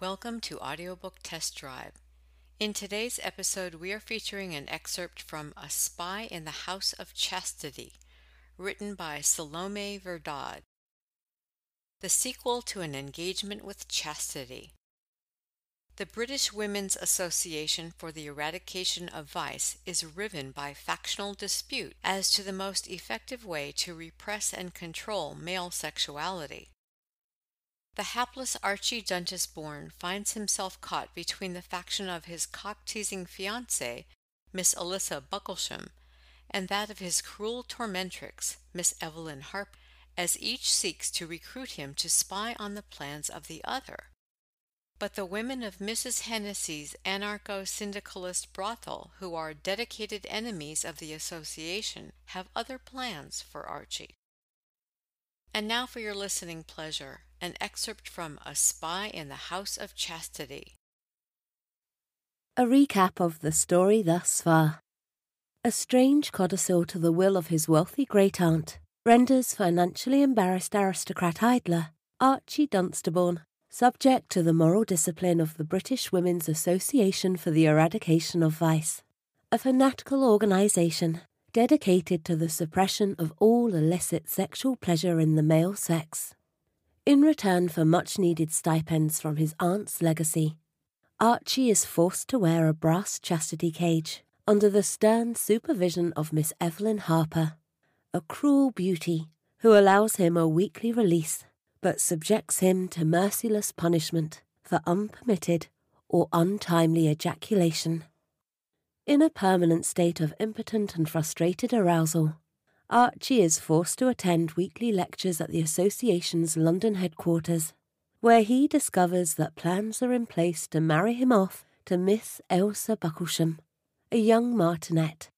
Welcome to Audiobook Test Drive. In today's episode, we are featuring an excerpt from A Spy in the House of Chastity, written by Salome Verdad. The sequel to An Engagement with Chastity. The British Women's Association for the Eradication of Vice is riven by factional dispute as to the most effective way to repress and control male sexuality. The hapless Archie Dungisbourne finds himself caught between the faction of his cock-teasing fiancée, Miss Alyssa Bucklesham, and that of his cruel tormentrix, Miss Evelyn Harper, as each seeks to recruit him to spy on the plans of the other. But the women of Mrs. Hennessy's anarcho-syndicalist brothel, who are dedicated enemies of the association, have other plans for Archie. And now for your listening pleasure, an excerpt from A Spy in the House of Chastity. A recap of the story thus far. A strange codicil to the will of his wealthy great aunt renders financially embarrassed aristocrat idler Archie Dunstable subject to the moral discipline of the British Women's Association for the Eradication of Vice, a fanatical organisation dedicated to the suppression of all illicit sexual pleasure in the male sex. In return for much needed stipends from his aunt's legacy, Archie is forced to wear a brass chastity cage under the stern supervision of Miss Evelyn Harper, a cruel beauty who allows him a weekly release but subjects him to merciless punishment for unpermitted or untimely ejaculation. In a permanent state of impotent and frustrated arousal, Archie is forced to attend weekly lectures at the Association's London headquarters, where he discovers that plans are in place to marry him off to Miss Ailsa Bucklesham, a young martinet.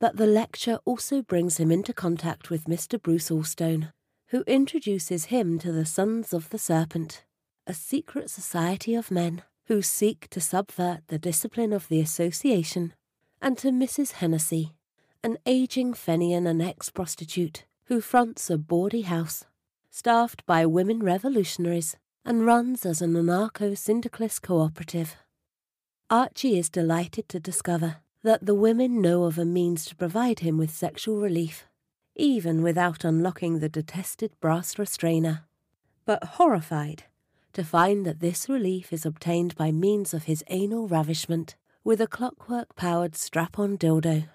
But the lecture also brings him into contact with Mr. Bruce Allstone, who introduces him to the Sons of the Serpent, a secret society of men who seek to subvert the discipline of the association and to Mrs. Hennessy, an aging Fenian and ex prostitute who fronts a bawdy house, staffed by women revolutionaries and runs as an anarcho syndicalist cooperative. Archie is delighted to discover that the women know of a means to provide him with sexual relief, even without unlocking the detested brass restrainer, but horrified to find that this relief is obtained by means of his anal ravishment with a clockwork powered strap on dildo.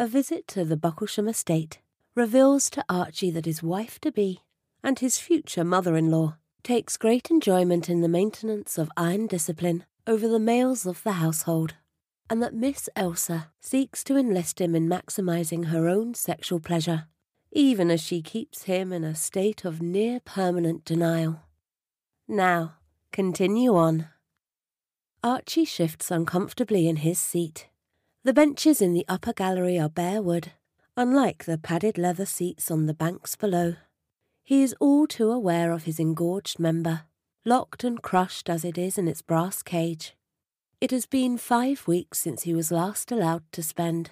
A visit to the Bucklesham estate reveals to Archie that his wife to be and his future mother in law takes great enjoyment in the maintenance of iron discipline over the males of the household, and that Miss Elsa seeks to enlist him in maximizing her own sexual pleasure, even as she keeps him in a state of near permanent denial. Now, continue on. Archie shifts uncomfortably in his seat. The benches in the upper gallery are bare wood, unlike the padded leather seats on the banks below. He is all too aware of his engorged member, locked and crushed as it is in its brass cage. It has been five weeks since he was last allowed to spend.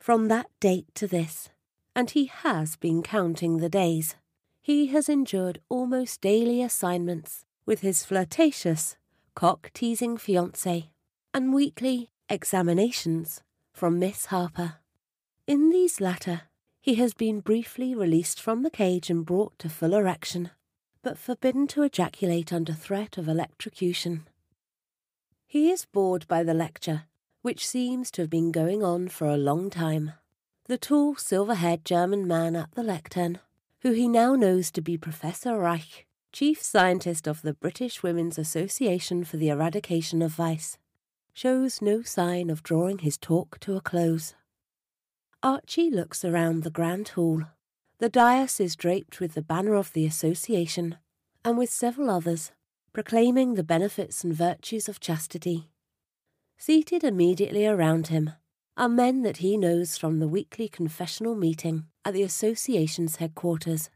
From that date to this, and he has been counting the days, he has endured almost daily assignments with his flirtatious, cock teasing fiancée, and weekly examinations from Miss Harper. In these latter, he has been briefly released from the cage and brought to full erection, but forbidden to ejaculate under threat of electrocution. He is bored by the lecture, which seems to have been going on for a long time. The tall, silver haired German man at the lectern, who he now knows to be Professor Reich, chief scientist of the British Women's Association for the Eradication of Vice, shows no sign of drawing his talk to a close. Archie looks around the grand hall. The dais is draped with the banner of the association, and with several others, proclaiming the benefits and virtues of chastity. Seated immediately around him are men that he knows from the weekly confessional meeting at the association's headquarters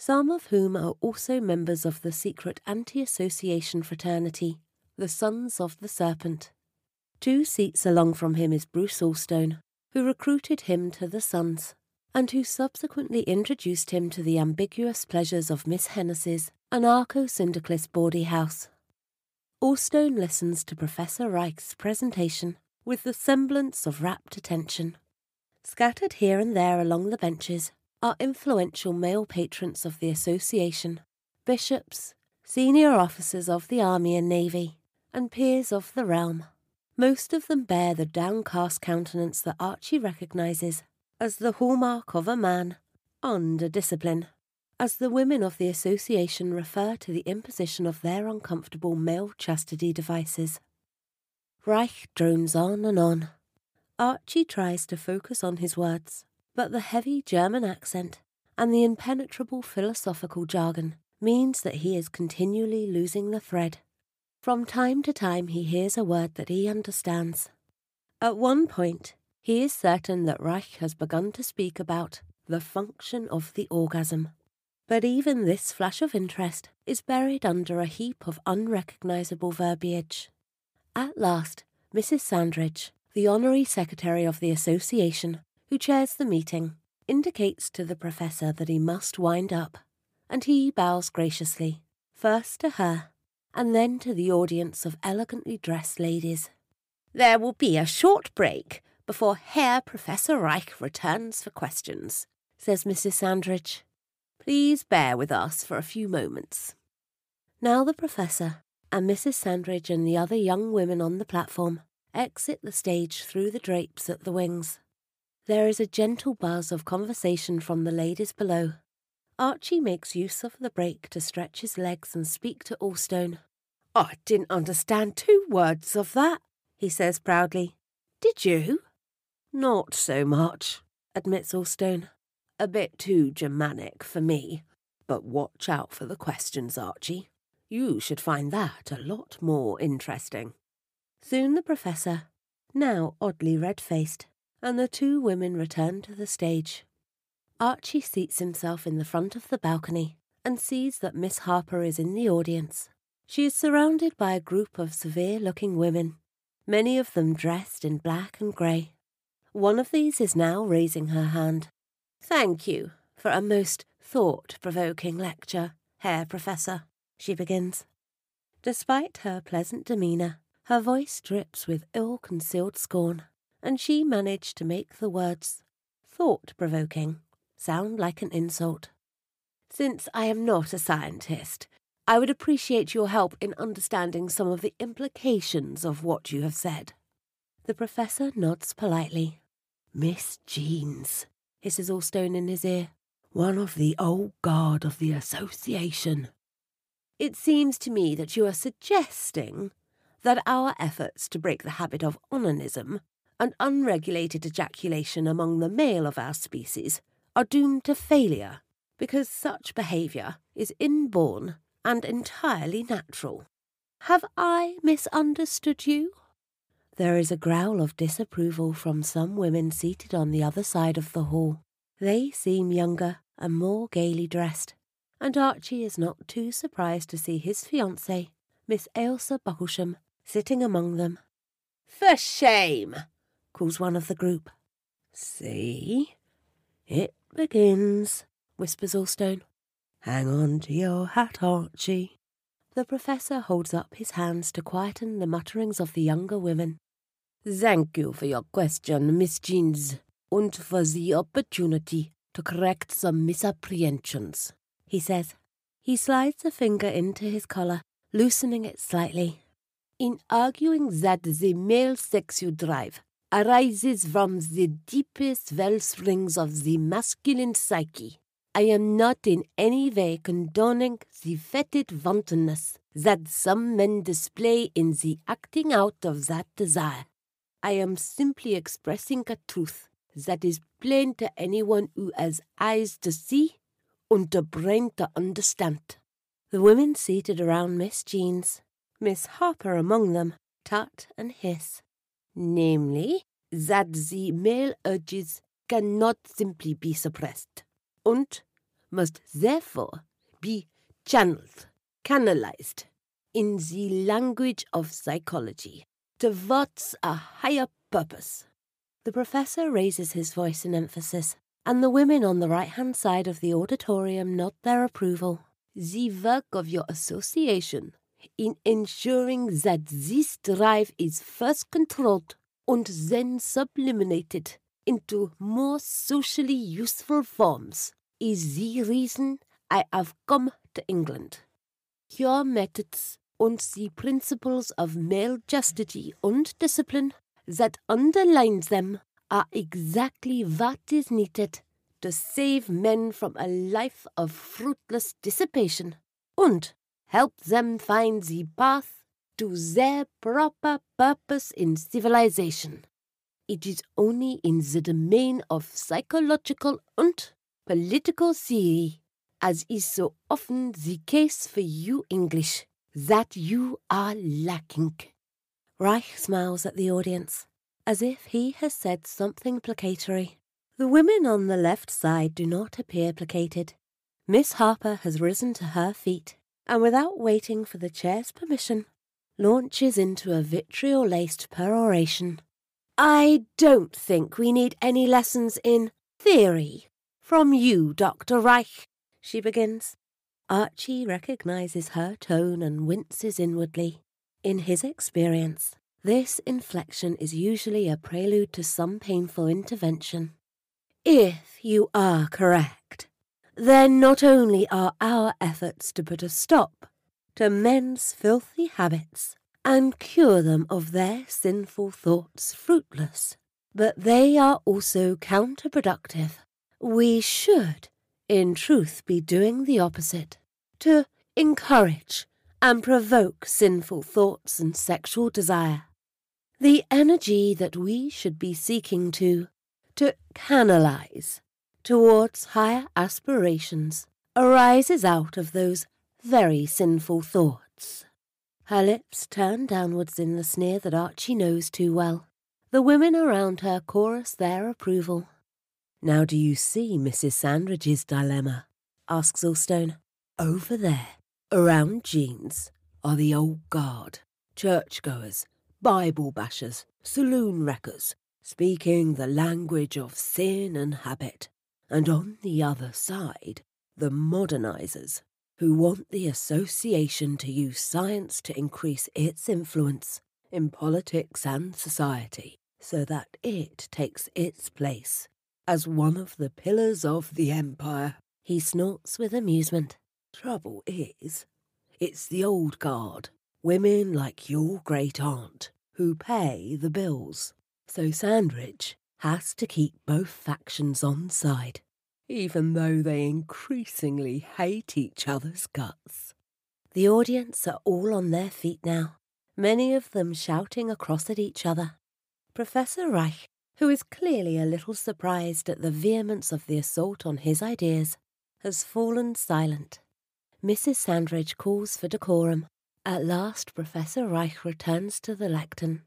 some of whom are also members of the secret anti association fraternity, the Sons of the Serpent. Two seats along from him is Bruce Allstone, who recruited him to the Sons, and who subsequently introduced him to the ambiguous pleasures of Miss Hennessy's anarcho syndicalist bawdy house, Allstone listens to Professor Reich's presentation with the semblance of rapt attention. Scattered here and there along the benches are influential male patrons of the association, bishops, senior officers of the army and navy, and peers of the realm. Most of them bear the downcast countenance that Archie recognises as the hallmark of a man under discipline, as the women of the association refer to the imposition of their uncomfortable male chastity devices. Reich drones on and on. Archie tries to focus on his words, but the heavy German accent and the impenetrable philosophical jargon means that he is continually losing the thread. From time to time, he hears a word that he understands. At one point, he is certain that Reich has begun to speak about the function of the orgasm. But even this flash of interest is buried under a heap of unrecognizable verbiage. At last, Mrs. Sandridge, the honorary secretary of the association, who chairs the meeting, indicates to the professor that he must wind up, and he bows graciously, first to her, and then to the audience of elegantly dressed ladies. There will be a short break before Herr Professor Reich returns for questions, says Mrs. Sandridge. Please bear with us for a few moments. Now the Professor and Mrs. Sandridge and the other young women on the platform exit the stage through the drapes at the wings. There is a gentle buzz of conversation from the ladies below. Archie makes use of the break to stretch his legs and speak to Allstone. I didn't understand two words of that, he says proudly. Did you? Not so much, admits Allstone. A bit too Germanic for me. But watch out for the questions, Archie. You should find that a lot more interesting. Soon the Professor, now oddly red faced, and the two women return to the stage. Archie seats himself in the front of the balcony and sees that Miss Harper is in the audience. She is surrounded by a group of severe looking women, many of them dressed in black and grey. One of these is now raising her hand. Thank you for a most thought provoking lecture, Herr Professor, she begins. Despite her pleasant demeanour, her voice drips with ill concealed scorn, and she managed to make the words thought provoking sound like an insult. Since I am not a scientist, I would appreciate your help in understanding some of the implications of what you have said. The professor nods politely. Miss Jeans, hisses Allstone in his ear. One of the old guard of the association. It seems to me that you are suggesting that our efforts to break the habit of onanism and unregulated ejaculation among the male of our species are doomed to failure because such behaviour is inborn and entirely natural. Have I misunderstood you? There is a growl of disapproval from some women seated on the other side of the hall. They seem younger and more gaily dressed, and Archie is not too surprised to see his fiancée, Miss Ailsa Bucklesham, sitting among them. For shame, calls one of the group. See? It begins, whispers Allstone. Hang on to your hat, Archie. The professor holds up his hands to quieten the mutterings of the younger women. Thank you for your question, Miss Jeans, and for the opportunity to correct some misapprehensions, he says. He slides a finger into his collar, loosening it slightly. In arguing that the male sexual drive arises from the deepest well springs of the masculine psyche, I am not in any way condoning the fetid wantonness that some men display in the acting out of that desire. I am simply expressing a truth that is plain to anyone who has eyes to see and a brain to understand. The women seated around Miss Jeans, Miss Harper among them, tut and hiss. Namely, that the male urges cannot simply be suppressed, and must therefore be channeled, canalized, in the language of psychology towards a higher purpose. The professor raises his voice in emphasis, and the women on the right hand side of the auditorium nod their approval. The work of your association in ensuring that this drive is first controlled and then sublimated into more socially useful forms is the reason I have come to England. Your methods and the principles of male chastity and discipline that underline them are exactly what is needed to save men from a life of fruitless dissipation and help them find the path to their proper purpose in civilization. It is only in the domain of psychological and political theory, as is so often the case for you English, that you are lacking. Reich smiles at the audience, as if he has said something placatory. The women on the left side do not appear placated. Miss Harper has risen to her feet, and without waiting for the chair's permission, launches into a vitriol laced peroration. I don't think we need any lessons in theory from you, Dr. Reich, she begins. Archie recognizes her tone and winces inwardly. In his experience, this inflection is usually a prelude to some painful intervention. If you are correct, then not only are our efforts to put a stop to men's filthy habits and cure them of their sinful thoughts fruitless, but they are also counterproductive. We should, in truth, be doing the opposite to encourage and provoke sinful thoughts and sexual desire. The energy that we should be seeking to, to canalize towards higher aspirations arises out of those very sinful thoughts. Her lips turn downwards in the sneer that Archie knows too well. The women around her chorus their approval. Now do you see Mrs. Sandridge's dilemma? asks Allstone. Over there, around Jeans, are the old guard, churchgoers, Bible bashers, saloon wreckers, speaking the language of sin and habit. And on the other side, the modernizers, who want the association to use science to increase its influence in politics and society, so that it takes its place as one of the pillars of the empire. He snorts with amusement. Trouble is, it's the old guard Women like your great aunt who pay the bills. So Sandridge has to keep both factions on side, even though they increasingly hate each other's guts. The audience are all on their feet now, many of them shouting across at each other. Professor Reich, who is clearly a little surprised at the vehemence of the assault on his ideas, has fallen silent. Mrs. Sandridge calls for decorum at last, Professor Reich returns to the lectern.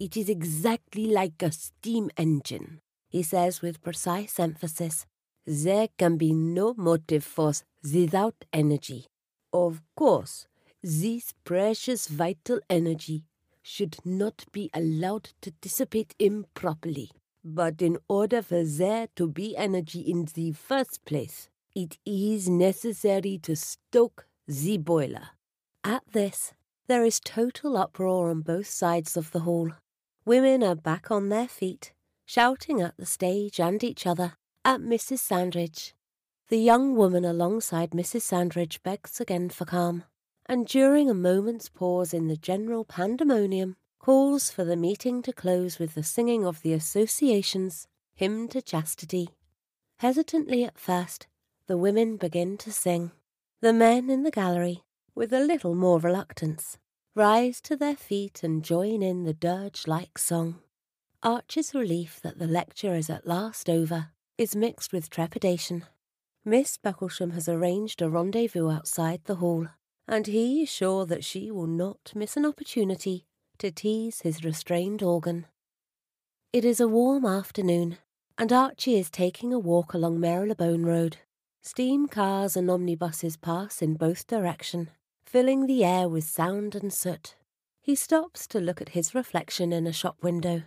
It is exactly like a steam engine, he says with precise emphasis. There can be no motive force without energy. Of course, this precious vital energy should not be allowed to dissipate improperly. But in order for there to be energy in the first place, it is necessary to stoke the boiler. At this, there is total uproar on both sides of the hall. Women are back on their feet, shouting at the stage and each other, at Mrs. Sandridge. The young woman alongside Mrs. Sandridge begs again for calm, and during a moment's pause in the general pandemonium, calls for the meeting to close with the singing of the association's hymn to chastity. Hesitantly at first, the women begin to sing. The men in the gallery with a little more reluctance, rise to their feet and join in the dirge like song. Archie's relief that the lecture is at last over is mixed with trepidation. Miss Bucklesham has arranged a rendezvous outside the hall, and he is sure that she will not miss an opportunity to tease his restrained organ. It is a warm afternoon, and Archie is taking a walk along Marylebone Road. Steam cars and omnibuses pass in both directions, filling the air with sound and soot. He stops to look at his reflection in a shop window.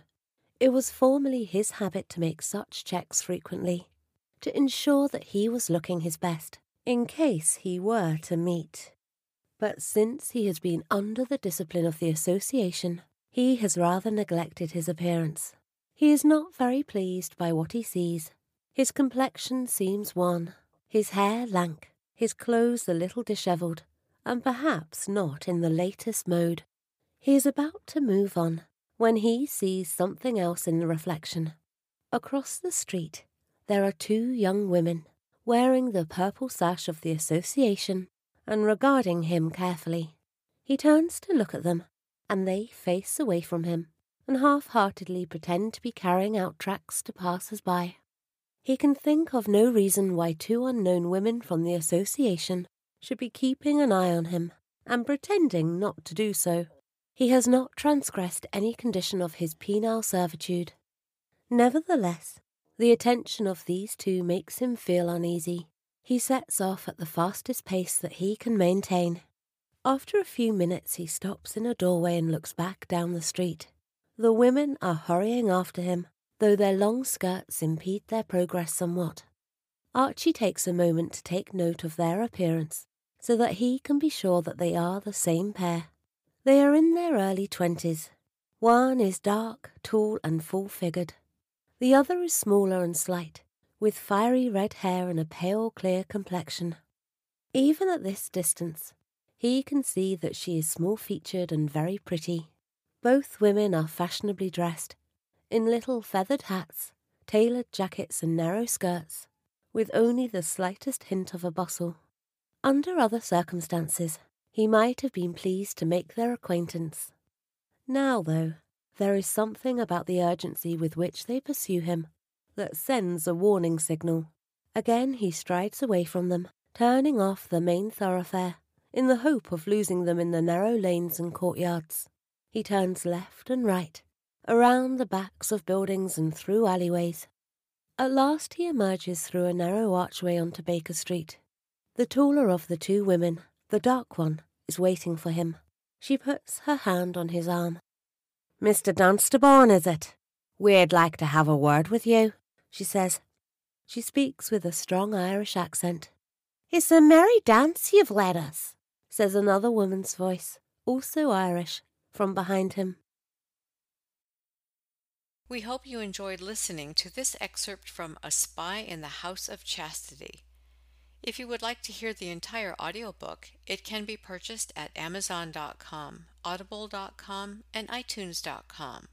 It was formerly his habit to make such checks frequently, to ensure that he was looking his best, in case he were to meet. But since he has been under the discipline of the association, he has rather neglected his appearance. He is not very pleased by what he sees. His complexion seems wan, his hair lank, his clothes a little dishevelled, and perhaps not in the latest mode. He is about to move on when he sees something else in the reflection. Across the street, there are two young women wearing the purple sash of the association and regarding him carefully. He turns to look at them, and they face away from him and half heartedly pretend to be carrying out tracts to passers by. He can think of no reason why two unknown women from the association should be keeping an eye on him and pretending not to do so. He has not transgressed any condition of his penal servitude. Nevertheless, the attention of these two makes him feel uneasy. He sets off at the fastest pace that he can maintain. After a few minutes, he stops in a doorway and looks back down the street. The women are hurrying after him, though their long skirts impede their progress somewhat. Archie takes a moment to take note of their appearance, so that he can be sure that they are the same pair. They are in their early twenties. One is dark, tall, and full figured. The other is smaller and slight, with fiery red hair and a pale, clear complexion. Even at this distance, he can see that she is small featured and very pretty. Both women are fashionably dressed, in little feathered hats, tailored jackets, and narrow skirts, with only the slightest hint of a bustle. Under other circumstances, he might have been pleased to make their acquaintance. Now, though, there is something about the urgency with which they pursue him that sends a warning signal. Again he strides away from them, turning off the main thoroughfare, in the hope of losing them in the narrow lanes and courtyards. He turns left and right, around the backs of buildings and through alleyways. At last he emerges through a narrow archway onto Baker Street. The taller of the two women, the dark one, is waiting for him. She puts her hand on his arm. Mr. Dunsterbourne, is it? We'd like to have a word with you, she says. She speaks with a strong Irish accent. It's a merry dance you've led us, says another woman's voice, also Irish from behind him. We hope you enjoyed listening to this excerpt from A Spy in the House of Chastity. If you would like to hear the entire audiobook, it can be purchased at Amazon.com, Audible.com, and iTunes.com.